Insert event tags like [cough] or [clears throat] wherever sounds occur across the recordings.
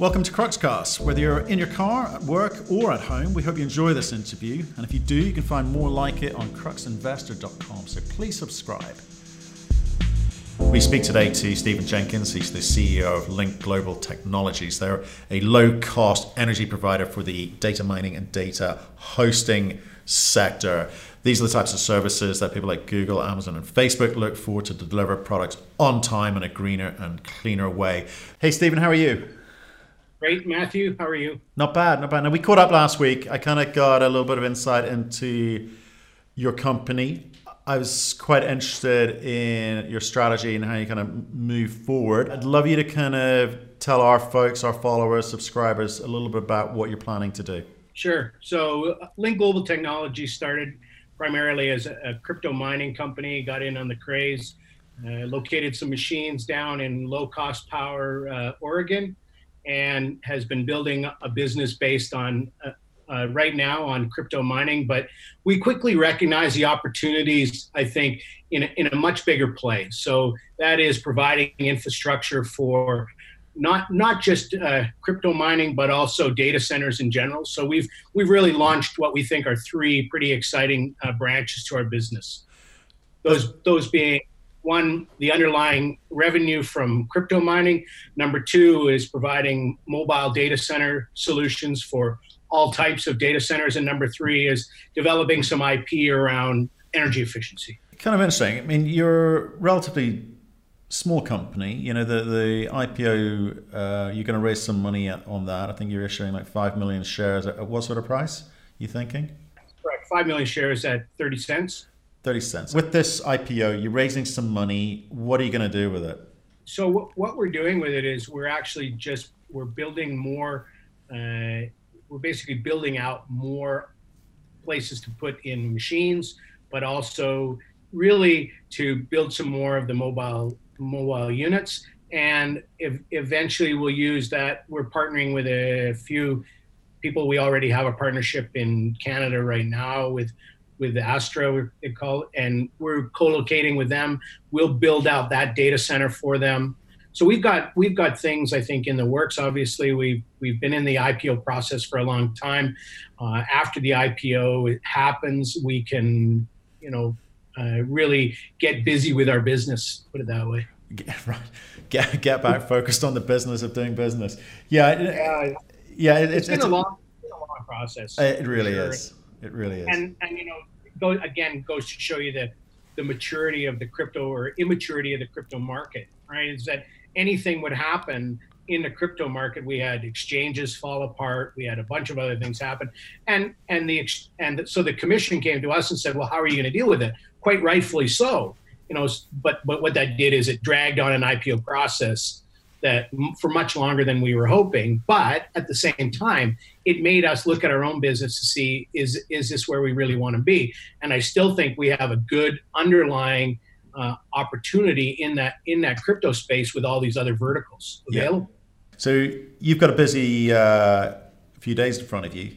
Welcome to Cruxcast. Whether you're in your car, at work, or at home, we hope you enjoy this interview. And if you do, you can find more like it on cruxinvestor.com. So please subscribe. We speak today to Stephen Jenkins. He's the CEO of Link Global Technologies. They're a low cost energy provider for the data mining and data hosting sector. These are the types of services that people like Google, Amazon, and Facebook look for to deliver products on time in a greener and cleaner way. Hey, Stephen, how are you? Great, Matthew. How are you? Not bad, not bad. Now we caught up last week. I kind of got a little bit of insight into your company. I was quite interested in your strategy and how you kind of move forward. I'd love you to kind of tell our folks, our followers, subscribers a little bit about what you're planning to do. Sure. So, Link Global Technology started primarily as a, a crypto mining company, got in on the craze, uh, located some machines down in low cost power, uh, Oregon and has been building a business based on uh, uh, right now on crypto mining. But we quickly recognize the opportunities, I think, in a, in a much bigger play. So that is providing infrastructure for not not just uh, crypto mining, but also data centers in general. So we've we've really launched what we think are three pretty exciting uh, branches to our business. Those those being one, the underlying revenue from crypto mining. Number two is providing mobile data center solutions for all types of data centers. And number three is developing some IP around energy efficiency. Kind of interesting. I mean, you're relatively small company. You know, the the IPO, uh, you're going to raise some money on that. I think you're issuing like five million shares. At what sort of price? You thinking? Correct. Five million shares at thirty cents. 30 cents. With this IPO, you're raising some money. What are you going to do with it? So what we're doing with it is we're actually just we're building more. Uh, we're basically building out more places to put in machines, but also really to build some more of the mobile mobile units. And if, eventually we'll use that. We're partnering with a few people. We already have a partnership in Canada right now with with Astra, they call it, and we're co-locating with them. We'll build out that data center for them. So we've got we've got things I think in the works. Obviously, we've we've been in the IPO process for a long time. Uh, after the IPO happens, we can you know uh, really get busy with our business. Put it that way. Get, [laughs] right. Get get back focused on the business of doing business. Yeah. Yeah. Yeah. It, it's, it's, been, it's a long, a long process. It really sure. is. It really is. And and you know, go again goes to show you the the maturity of the crypto or immaturity of the crypto market. Right? Is that anything would happen in the crypto market we had exchanges fall apart we had a bunch of other things happen and and the and so the commission came to us and said well how are you going to deal with it quite rightfully so you know but but what that did is it dragged on an ipo process that for much longer than we were hoping. But at the same time, it made us look at our own business to see is is this where we really want to be? And I still think we have a good underlying uh, opportunity in that in that crypto space with all these other verticals available. Yeah. So you've got a busy uh, few days in front of you.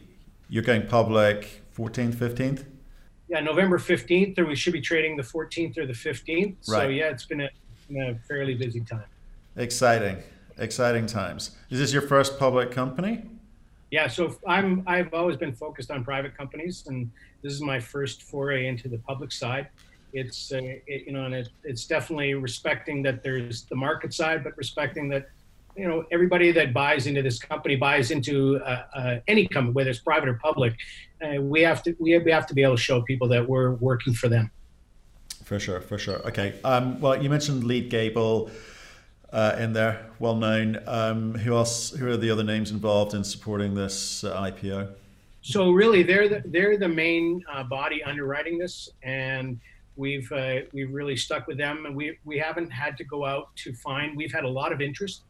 You're going public 14th, 15th. Yeah, November 15th, or we should be trading the 14th or the 15th. Right. So yeah, it's been a, been a fairly busy time. Exciting, exciting times. Is this your first public company? Yeah, so I'm I've always been focused on private companies, and this is my first foray into the public side. It's uh, it, you know, and it, it's definitely respecting that there's the market side, but respecting that you know everybody that buys into this company buys into uh, uh, any company, whether it's private or public. Uh, we have to we have, we have to be able to show people that we're working for them. For sure, for sure. Okay. Um, well, you mentioned Lead Gable uh, in there, well known. Um, who else? Who are the other names involved in supporting this uh, IPO? So really, they're the, they're the main uh, body underwriting this, and we've uh, we've really stuck with them, and we we haven't had to go out to find. We've had a lot of interest,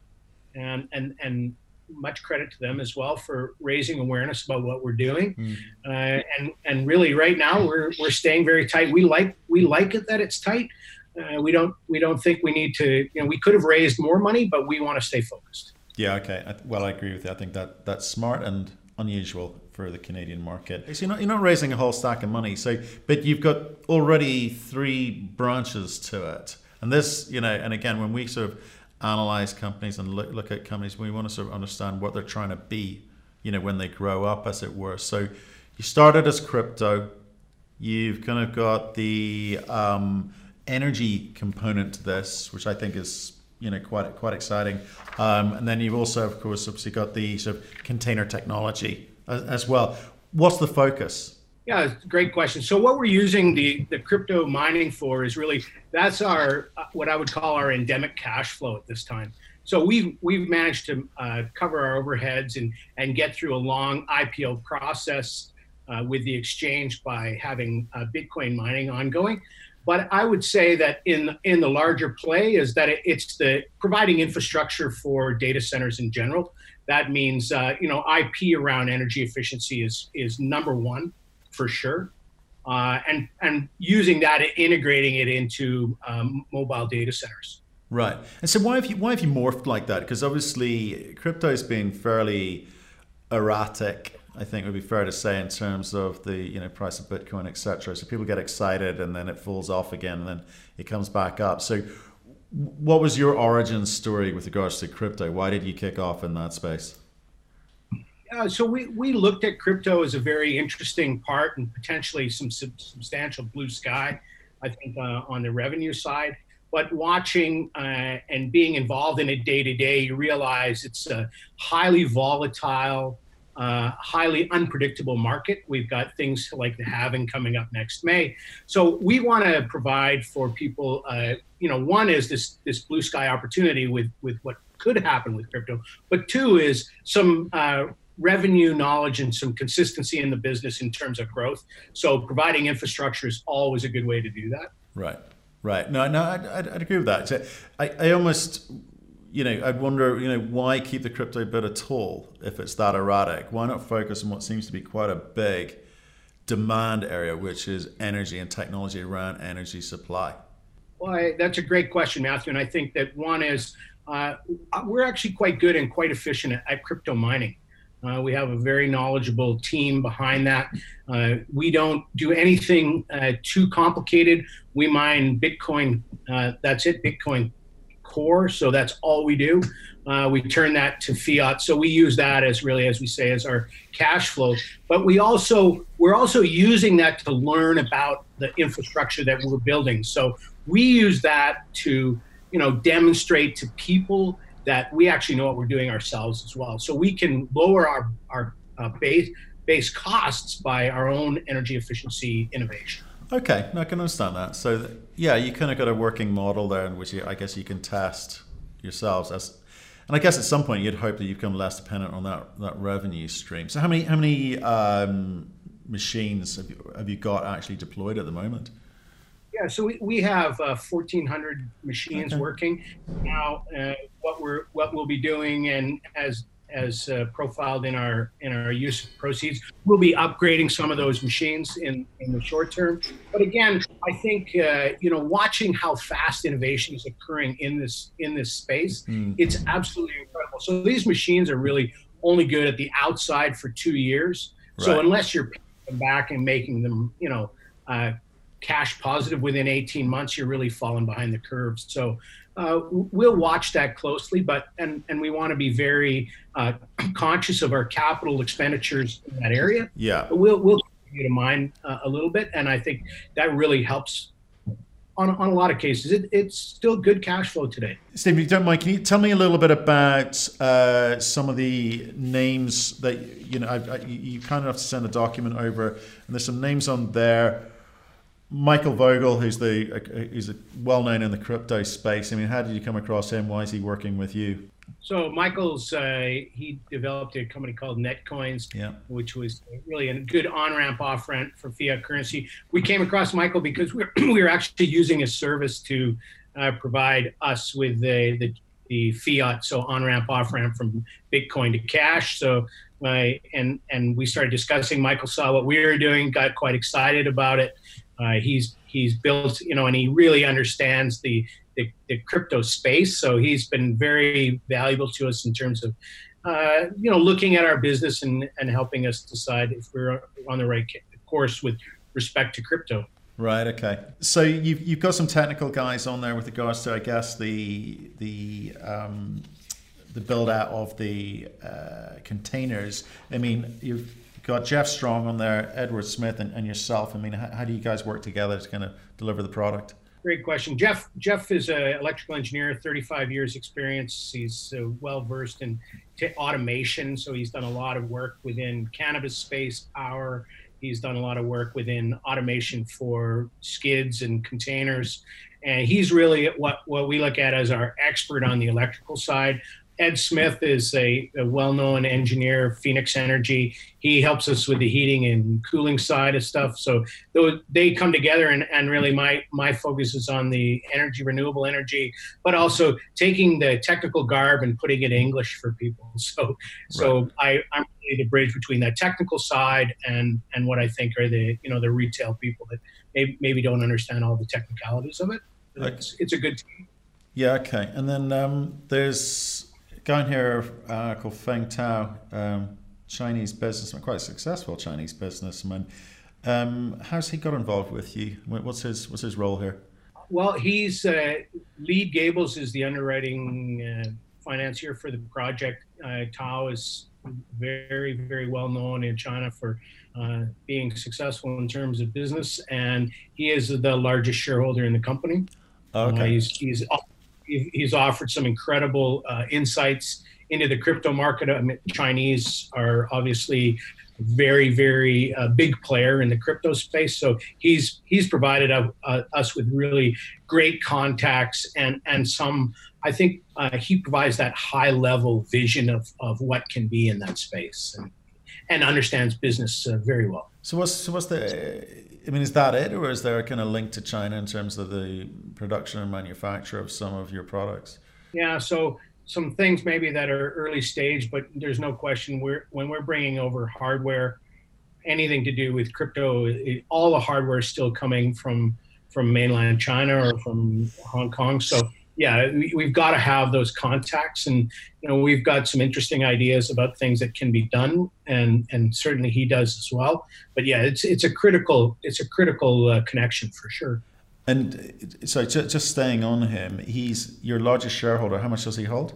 and and and much credit to them as well for raising awareness about what we're doing. Mm. Uh, and and really, right now we're we're staying very tight. We like we like it that it's tight uh, we don't we don't think we need to. You know, we could have raised more money, but we want to stay focused. Yeah. Okay. Well, I agree with you. I think that that's smart and unusual for the Canadian market. So you're not, you're not raising a whole stack of money. So, but you've got already three branches to it. And this, you know, and again, when we sort of analyze companies and look, look at companies, we want to sort of understand what they're trying to be, you know, when they grow up, as it were. So you started as crypto, you've kind of got the um, energy component to this, which I think is you know quite quite exciting. Um, and then you've also, of course, obviously got the sort of container technology as, as well. What's the focus? Yeah, great question. So what we're using the the crypto mining for is really that's our what I would call our endemic cash flow at this time. So we've we've managed to uh, cover our overheads and and get through a long IPO process uh, with the exchange by having uh, Bitcoin mining ongoing. But I would say that in in the larger play is that it, it's the providing infrastructure for data centers in general. That means uh, you know IP around energy efficiency is is number one for sure, uh, and and using that integrating it into um, mobile data centers. Right. And so why have you why have you morphed like that? Because obviously crypto has been fairly erratic I think it would be fair to say in terms of the you know price of Bitcoin, etc. So people get excited and then it falls off again and then it comes back up. So what was your origin story with regards to crypto? Why did you kick off in that space? Uh, so we, we looked at crypto as a very interesting part and potentially some sub- substantial blue sky, I think, uh, on the revenue side. But watching uh, and being involved in it day to day, you realize it's a highly volatile, uh, highly unpredictable market. We've got things like the halving coming up next May. So we want to provide for people, uh, you know, one is this this blue sky opportunity with with what could happen with crypto, but two is some uh, revenue knowledge and some consistency in the business in terms of growth. So providing infrastructure is always a good way to do that. Right. Right. No, no, I'd, I'd, agree with that. I, I almost you know, I'd wonder, you know, why keep the crypto bit at all if it's that erratic? Why not focus on what seems to be quite a big demand area, which is energy and technology around energy supply? Well, I, that's a great question, Matthew. And I think that one is uh, we're actually quite good and quite efficient at, at crypto mining. Uh, we have a very knowledgeable team behind that. Uh, we don't do anything uh, too complicated. We mine Bitcoin. Uh, that's it, Bitcoin core. So that's all we do. Uh, we turn that to fiat. So we use that as really, as we say, as our cash flow. But we also we're also using that to learn about the infrastructure that we're building. So we use that to you know demonstrate to people that we actually know what we're doing ourselves as well. So we can lower our our uh, base base costs by our own energy efficiency innovation. Okay, no, I can understand that. So yeah, you kind of got a working model there in which you, I guess you can test yourselves as, and I guess at some point you'd hope that you become less dependent on that that revenue stream. So how many how many um, machines have you, have you got actually deployed at the moment? Yeah, so we, we have uh, 1,400 machines okay. working now. Uh, what we're what we'll be doing, and as as uh, profiled in our in our use of proceeds. We'll be upgrading some of those machines in in the short term. But again, I think uh, you know watching how fast innovation is occurring in this in this space, mm. it's absolutely incredible. So these machines are really only good at the outside for two years. Right. So unless you're paying them back and making them, you know. Uh, cash positive within 18 months, you're really falling behind the curve. So uh, we'll watch that closely, but and and we want to be very uh, [clears throat] conscious of our capital expenditures in that area. Yeah, but we'll we'll continue to mind uh, a little bit, and I think that really helps. On, on a lot of cases, it, it's still good cash flow today. Steve, if you don't mind, can you tell me a little bit about uh, some of the names that you know? I, I, you kind of have to send a document over, and there's some names on there Michael Vogel, who's the who's well known in the crypto space. I mean, how did you come across him? Why is he working with you? So Michael's uh, he developed a company called Netcoins, yeah. which was really a good on ramp off ramp for fiat currency. We came across Michael because we were, [clears throat] we were actually using a service to uh, provide us with the, the, the fiat, so on ramp off ramp from Bitcoin to cash. So uh, and and we started discussing. Michael saw what we were doing, got quite excited about it. Uh, he's he's built, you know, and he really understands the, the, the crypto space. So he's been very valuable to us in terms of, uh, you know, looking at our business and, and helping us decide if we're on the right course with respect to crypto. Right. Okay. So you've you've got some technical guys on there with regards to, I guess, the the um, the build out of the uh, containers. I mean, you've got Jeff Strong on there, Edward Smith, and, and yourself. I mean, how, how do you guys work together to kind of deliver the product? Great question. Jeff Jeff is an electrical engineer, 35 years experience. He's uh, well versed in t- automation, so he's done a lot of work within cannabis space, power. He's done a lot of work within automation for skids and containers, and he's really what what we look at as our expert on the electrical side. Ed Smith is a, a, well-known engineer, Phoenix Energy. He helps us with the heating and cooling side of stuff. So they come together, and, and really my my focus is on the energy, renewable energy, but also taking the technical garb and putting it in English for people. [laughs] So so right. I, I'm really the bridge between that technical side and and what I think are the you know the retail people that maybe, maybe don't understand all the technicalities of it. It's, it's a good team. Yeah. Okay. And then um, there's Going here uh, called Feng Tao, um, Chinese businessman, quite successful Chinese businessman. Um, how's he got involved with you? What's his What's his role here? Well, he's uh, Lead Gables is the underwriting uh, financier for the project. Uh, Tao is very very well known in China for uh, being successful in terms of business, and he is the largest shareholder in the company. Okay. Uh, he's he's he's offered some incredible uh, insights into the crypto market. I mean, Chinese are obviously very very uh, big player in the crypto space so he's he's provided a, uh, us with really great contacts and and some i think uh, he provides that high level vision of of what can be in that space and and understands business uh, very well so what's so what's the I mean, is that it, or is there a kind of link to China in terms of the production and manufacture of some of your products? Yeah, so some things maybe that are early stage, but there's no question we're when we're bringing over hardware, anything to do with crypto, it, all the hardware is still coming from from mainland China or from Hong Kong. So yeah, we, have got to have those contacts, and you know, we've got some interesting ideas about things that can be done, and and certainly he does as well. But yeah, it's it's a critical it's a critical uh, connection for sure. And so, just just staying on him, he's your largest shareholder. How much does he hold?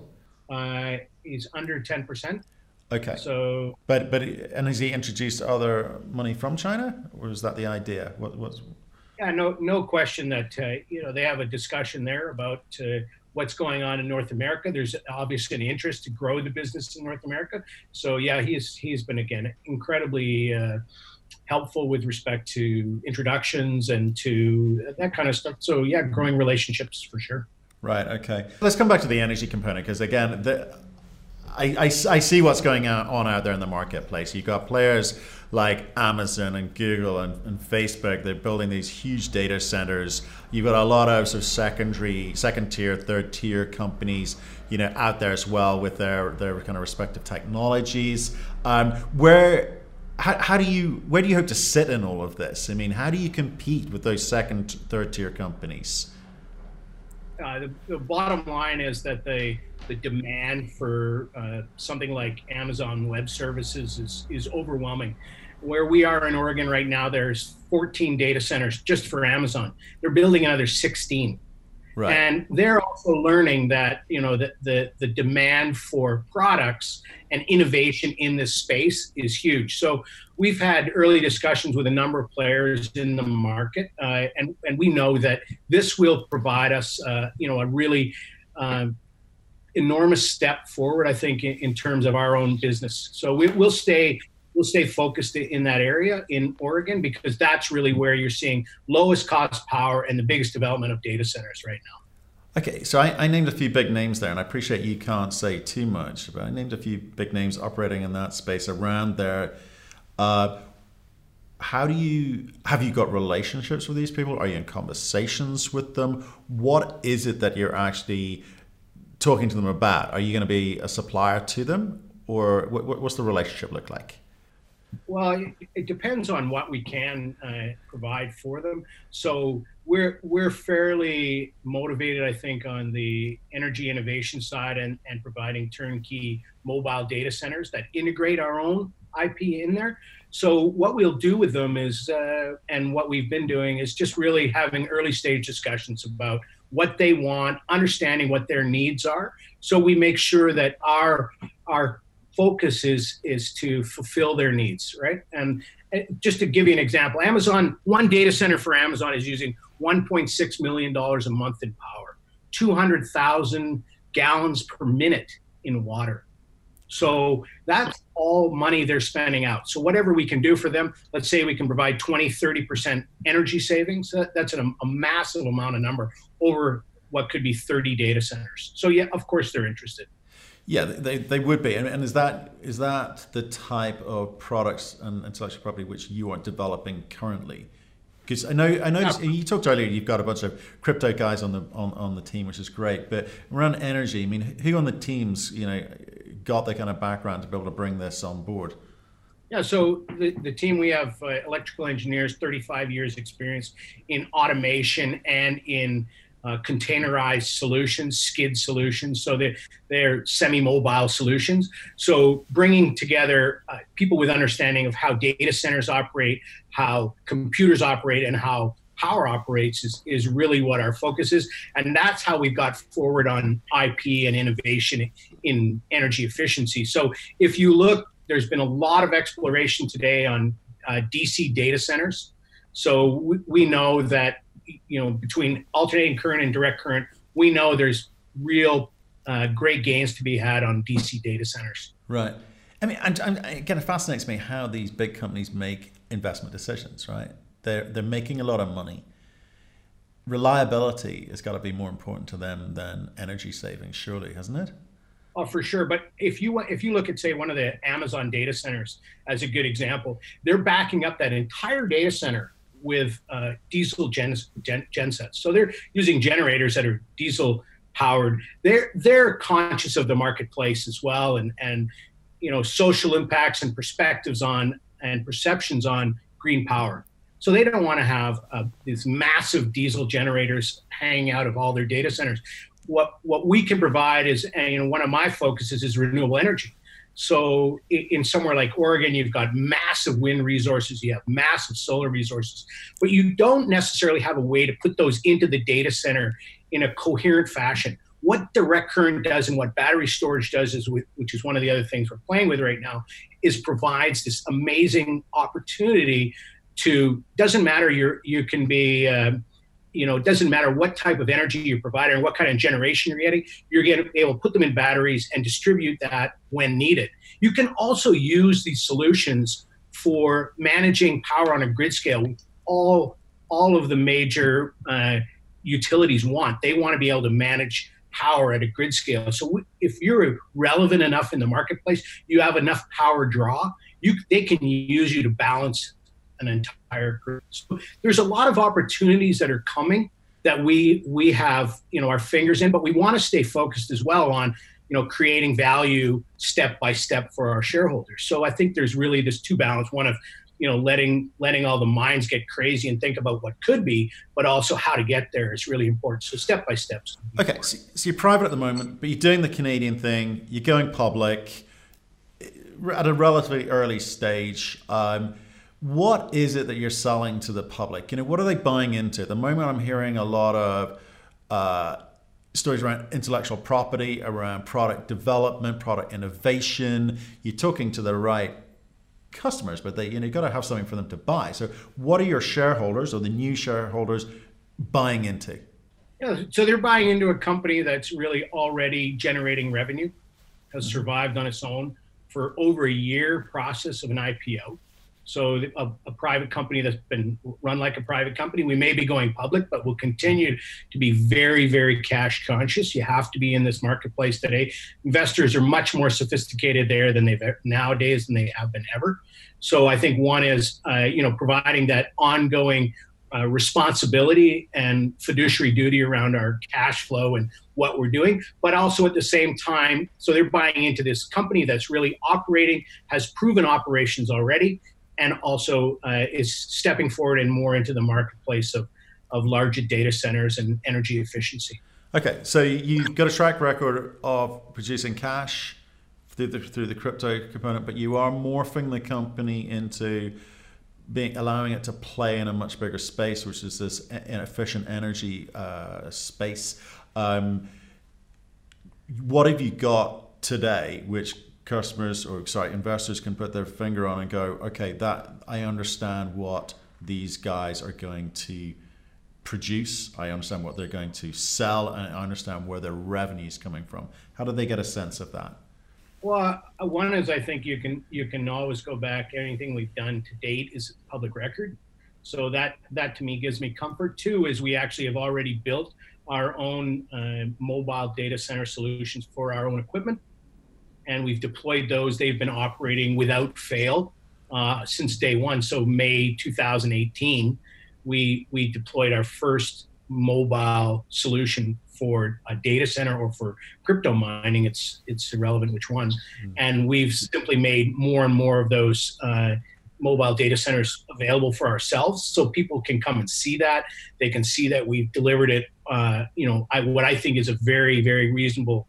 Uh, he's under ten percent. Okay. So, but but and has he introduced other money from China, or is that the idea? What was yeah, no, no question that uh, you know they have a discussion there about uh, what's going on in North America. There's obviously an interest to grow the business in North America. So yeah, he's he's been again incredibly uh, helpful with respect to introductions and to that kind of stuff. So yeah, growing relationships for sure. Right. Okay. Let's come back to the energy component because again, the, I, I, I see what's going on out there in the marketplace. You've got players like Amazon and Google and, and, Facebook. They're building these huge data centers. You've got a lot of sort of secondary, second tier, third tier companies, you know, out there as well with their their kind of respective technologies. Um, where how, how do you where do you hope to sit in all of this? I mean, how do you compete with those second, third tier companies? Uh, the, the bottom line is that they the demand for uh, something like Amazon Web Services is is overwhelming. Where we are in Oregon right now, there's 14 data centers just for Amazon. They're building another 16. Right. And they're also learning that you know the, the the demand for products and innovation in this space is huge. So we've had early discussions with a number of players in the market, uh, and and we know that this will provide us uh, you know a really um, enormous step forward, I think, in, in terms of our own business. So we, will stay we'll stay focused in that area in Oregon because that's really where you're seeing lowest cost power and the biggest development of data centers right now. Okay, so I, I, named a few big names there, and I appreciate you can't say too much, but I named a few big names operating in that space around there. Uh, how do you have you got relationships with these people? Are you in conversations with them? What is it that you're actually talking to them about? Are you going to be a supplier to them, or what's the relationship look like? Well, it, depends on what we can uh, provide for them. So we're we're fairly motivated, I think, on the energy innovation side and, and providing turnkey mobile data centers that integrate our own IP in there. So what we'll do with them is, uh, and what we've been doing is just really having early stage discussions about what they want, understanding what their needs are. So we make sure that our our focus is is to fulfill their needs, right? And eh, just to give you an example, Amazon one data center for Amazon is using 1.6 million dollars a month in power, 200,000 gallons per minute in water. So that's all money they're spending out. So whatever we can do for them, let's say we can provide 20, 30% energy savings, that, that's an, a massive amount of number over what could be 30 data centers. So yeah, of course they're interested. Yeah, they, they would be. And, is that is that the type of products and intellectual property which you are developing currently? Because I know I noticed you talked earlier. You've got a bunch of crypto guys on the on, on the team, which is great. But around energy, I mean, who on the teams, you know, got the kind of background to be able to bring this on board? Yeah, so the, the team we have uh, electrical engineers, 35 years experience in automation and in uh, containerized solutions, skid solutions. So they're, they're semi-mobile solutions. So bringing together uh, people with understanding of how data centers operate, how computers operate, and how power operates is, is really what our focus is. And that's how we've got forward on IP and innovation in energy efficiency. So if you look, there's been a lot of exploration today on uh, DC data centers. So we, we know that you know between alternating current and direct current, we know there's real uh, great gains to be had on DC data centers. Right. I mean, and, and again, it fascinates me how these big companies make investment decisions. Right. They're they're making a lot of money. Reliability has got to be more important to them than energy savings, surely, hasn't it? Oh, for sure. But if you if you look at say one of the Amazon data centers as a good example, they're backing up that entire data center with uh, diesel gen, gen, gensets. So they're using generators that are diesel powered. They're they're conscious of the marketplace as well, and and you know social impacts and perspectives on and perceptions on green power. So they don't want to have uh, these massive diesel generators hanging out of all their data centers. What what we can provide is, and you know, one of my focuses is renewable energy. So in somewhere like Oregon, you've got massive wind resources, you have massive solar resources, but you don't necessarily have a way to put those into the data center in a coherent fashion. What direct current does and what battery storage does is, which is one of the other things we're playing with right now, is provides this amazing opportunity to doesn't matter you you can be uh, you know, it doesn't matter what type of energy you're providing or what kind of generation you're getting, you're getting able to put them in batteries and distribute that when needed. You can also use these solutions for managing power on a grid scale. All all of the major uh, utilities want. They want to be able to manage power at a grid scale. So if you're relevant enough in the marketplace, you have enough power draw, you they can use you to balance an entire group. So there's a lot of opportunities that are coming that we we have you know our fingers in, but we want to stay focused as well on you know creating value step by step for our shareholders. So I think there's really this two balance: one of you know letting letting all the minds get crazy and think about what could be, but also how to get there is really important. So step by steps. Okay, so, so you're private at the moment, but you're doing the Canadian thing. You're going public at a relatively early stage. Um, what is it that you're selling to the public? You know, what are they buying into? At the moment, I'm hearing a lot of uh, stories around intellectual property, around product development, product innovation. You're talking to the right customers, but they, you know, you've got to have something for them to buy. So, what are your shareholders or the new shareholders buying into? Yeah, so they're buying into a company that's really already generating revenue, has mm-hmm. survived on its own for over a year process of an IPO so a, a, private company that's been run like a private company, we may be going public, but we'll continue to be very, very cash conscious. You have to be in this marketplace today. Investors are much more sophisticated there than they've nowadays than they have been ever. So I think one is, uh, you know, providing that ongoing uh, responsibility and fiduciary duty around our cash flow and what we're doing, but also at the same time, so they're buying into this company that's really operating, has proven operations already, and also uh, is stepping forward and more into the marketplace of, of larger data centers and energy efficiency. Okay, so you've got a track record of producing cash through the, through the crypto component, but you are morphing the company into being allowing it to play in a much bigger space, which is this efficient energy uh, space. Um, what have you got today, which customers or sorry investors can put their finger on and go, okay, that I understand what these guys are going to produce. I understand what they're going to sell, and I understand where their revenue is coming from. How do they get a sense of that? Well, uh, one is I think you can you can always go back. Anything we've done to date is public record, so that that to me gives me comfort. Two is we actually have already built our own uh, mobile data center solutions for our own equipment, and we've deployed those. They've been operating without fail uh, since day one. So May 2018, we we deployed our first mobile solution for a data center or for crypto mining, it's it's irrelevant which one. Mm-hmm. And we've simply made more and more of those uh, mobile data centers available for ourselves, so people can come and see that. They can see that we've delivered it. Uh, you know, I, what I think is a very very reasonable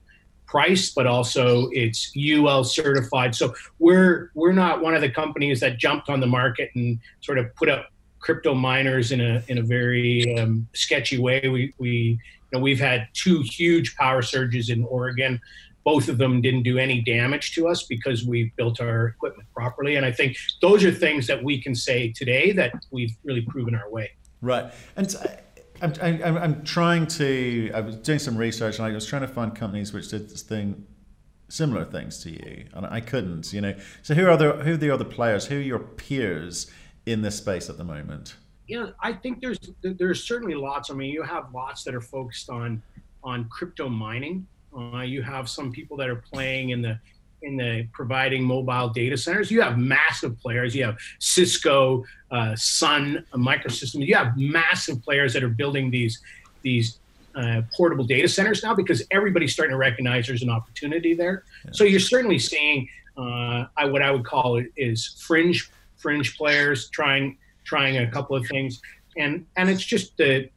price, but also it's UL certified. So we're we're not one of the companies that jumped on the market and sort of put up crypto miners in a in a very um, sketchy way. We we know, we've had two huge power surges in Oregon. Both of them didn't do any damage to us because we built our equipment properly. And I think those are things that we can say today that we've really proven our way. Right. And I'm, I'm, I'm trying to, I was doing some research and I was trying to find companies which did this thing similar things to you, and I couldn't. You know, so who are the who are the other players? Who are your peers in this space at the moment? yeah, I think there's there's certainly lots. I mean, you have lots that are focused on on crypto mining. Uh, you have some people that are playing in the in the providing mobile data centers. You have massive players. You have Cisco, uh, Sun, Microsystems. You have massive players that are building these these uh, portable data centers now because everybody's starting to recognize there's an opportunity there. Yeah. So you're certainly seeing uh, I, what I would call it is fringe fringe players trying trying a couple of things, and and it's just the.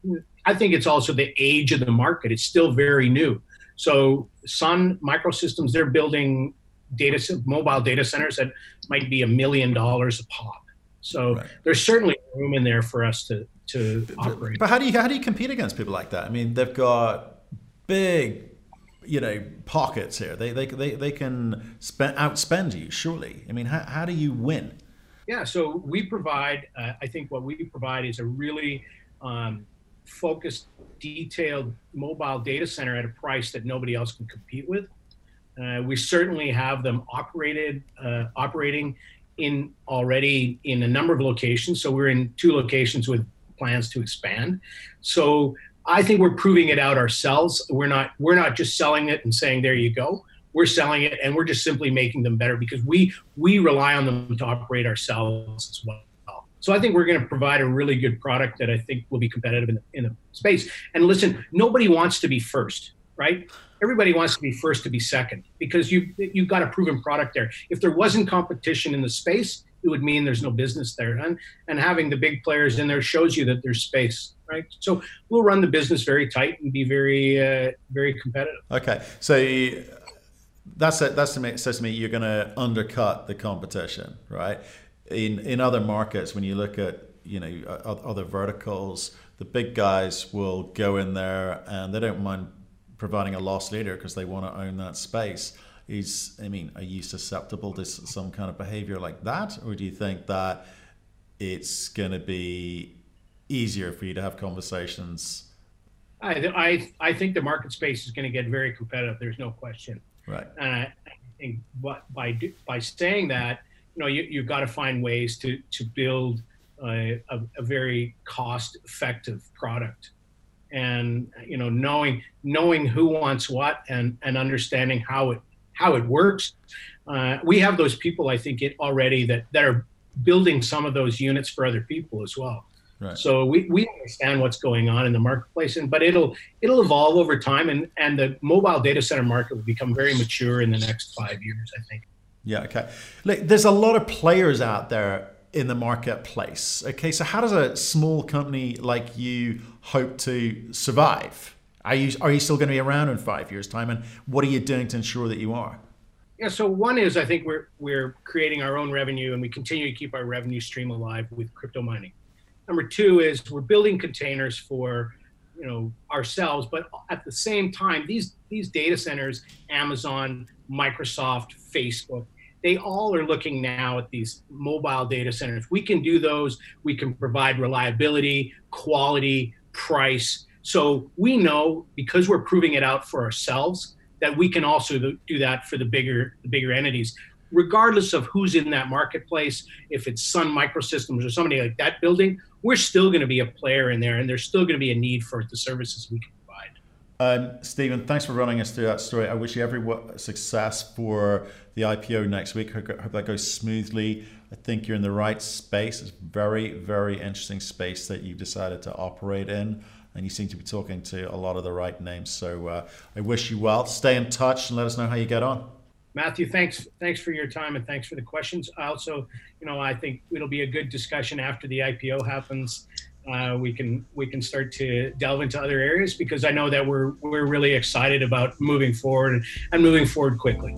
I think it's also the age of the market. It's still very new. So Sun Microsystems, they're building data mobile data centers that might be a million dollars a pop. So right. there's certainly room in there for us to to operate. But how do you how do you compete against people like that? I mean, they've got big you know pockets here. They they they, they can spend outspend you surely. I mean, how, how do you win? Yeah, so we provide, uh, I think what we provide is a really um, focused, detailed mobile data center at a price that nobody else can compete with. Uh, we certainly have them operated, uh, operating in already in a number of locations. So we're in two locations with plans to expand. So I think we're proving it out ourselves. We're not we're not just selling it and saying there you go we're selling it and we're just simply making them better because we we rely on them to operate ourselves as well. So I think we're going to provide a really good product that I think will be competitive in the, in the space. And listen, nobody wants to be first, right? Everybody wants to be first to be second because you you've got a proven product there. If there wasn't competition in the space, it would mean there's no business there. And and having the big players in there shows you that there's space, right? So we'll run the business very tight and be very uh, very competitive. Okay, so that's it. That's to me, says to me you're going to undercut the competition, right? In in other markets, when you look at you know other verticals, the big guys will go in there and they don't mind providing a loss leader because they want to own that space. Is I mean, are you susceptible to some kind of behavior like that, or do you think that it's going to be easier for you to have conversations? I, I, I think the market space is going to get very competitive. There's no question. Right. And I think what, by by saying that, you know, you, you've got to find ways to to build a, a, a very cost effective product and you know knowing knowing who wants what and and understanding how it how it works uh, we have those people i think it already that that are building some of those units for other people as well Right. So we, we understand what's going on in the marketplace, and but it'll it'll evolve over time, and and the mobile data center market will become very mature in the next five years, I think. Yeah. Okay. Look, there's a lot of players out there in the marketplace. Okay. So how does a small company like you hope to survive? Are you are you still going to be around in five years' time, and what are you doing to ensure that you are? Yeah, so one is I think we're we're creating our own revenue and we continue to keep our revenue stream alive with crypto mining. Number two is we're building containers for you know ourselves, but at the same time, these these data centers, Amazon, Microsoft, Facebook, they all are looking now at these mobile data centers. We can do those. We can provide reliability, quality, price. So we know because we're proving it out for ourselves that we can also do that for the bigger the bigger entities regardless of who's in that marketplace if it's sun microsystems or somebody like that building we're still going to be a player in there and there's still going to be a need for the services we can um, Stephen, thanks for running us through that story. I wish you every success for the IPO next week. Hope, hope that goes smoothly. I think you're in the right space. It's very, very interesting space that you've decided to operate in and you seem to be talking to a lot of the right names. So uh, I wish you well. Stay in touch and let us know how you get on. Matthew, thanks thanks for your time and thanks for the questions. I also, you know, I think it'll be a good discussion after the IPO happens. Uh, we can we can start to delve into other areas because I know that we're we're really excited about moving forward and, moving forward quickly.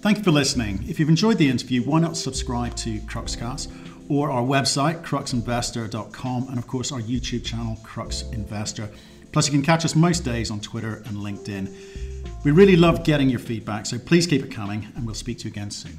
Thank you for listening. If you've enjoyed the interview, why not subscribe to Cruxcast? or our website, cruxinvestor.com, and of course our YouTube channel, Crux Investor. Plus, you can catch us most days on Twitter and LinkedIn. We really love getting your feedback, so please keep it coming, and we'll speak to you again soon.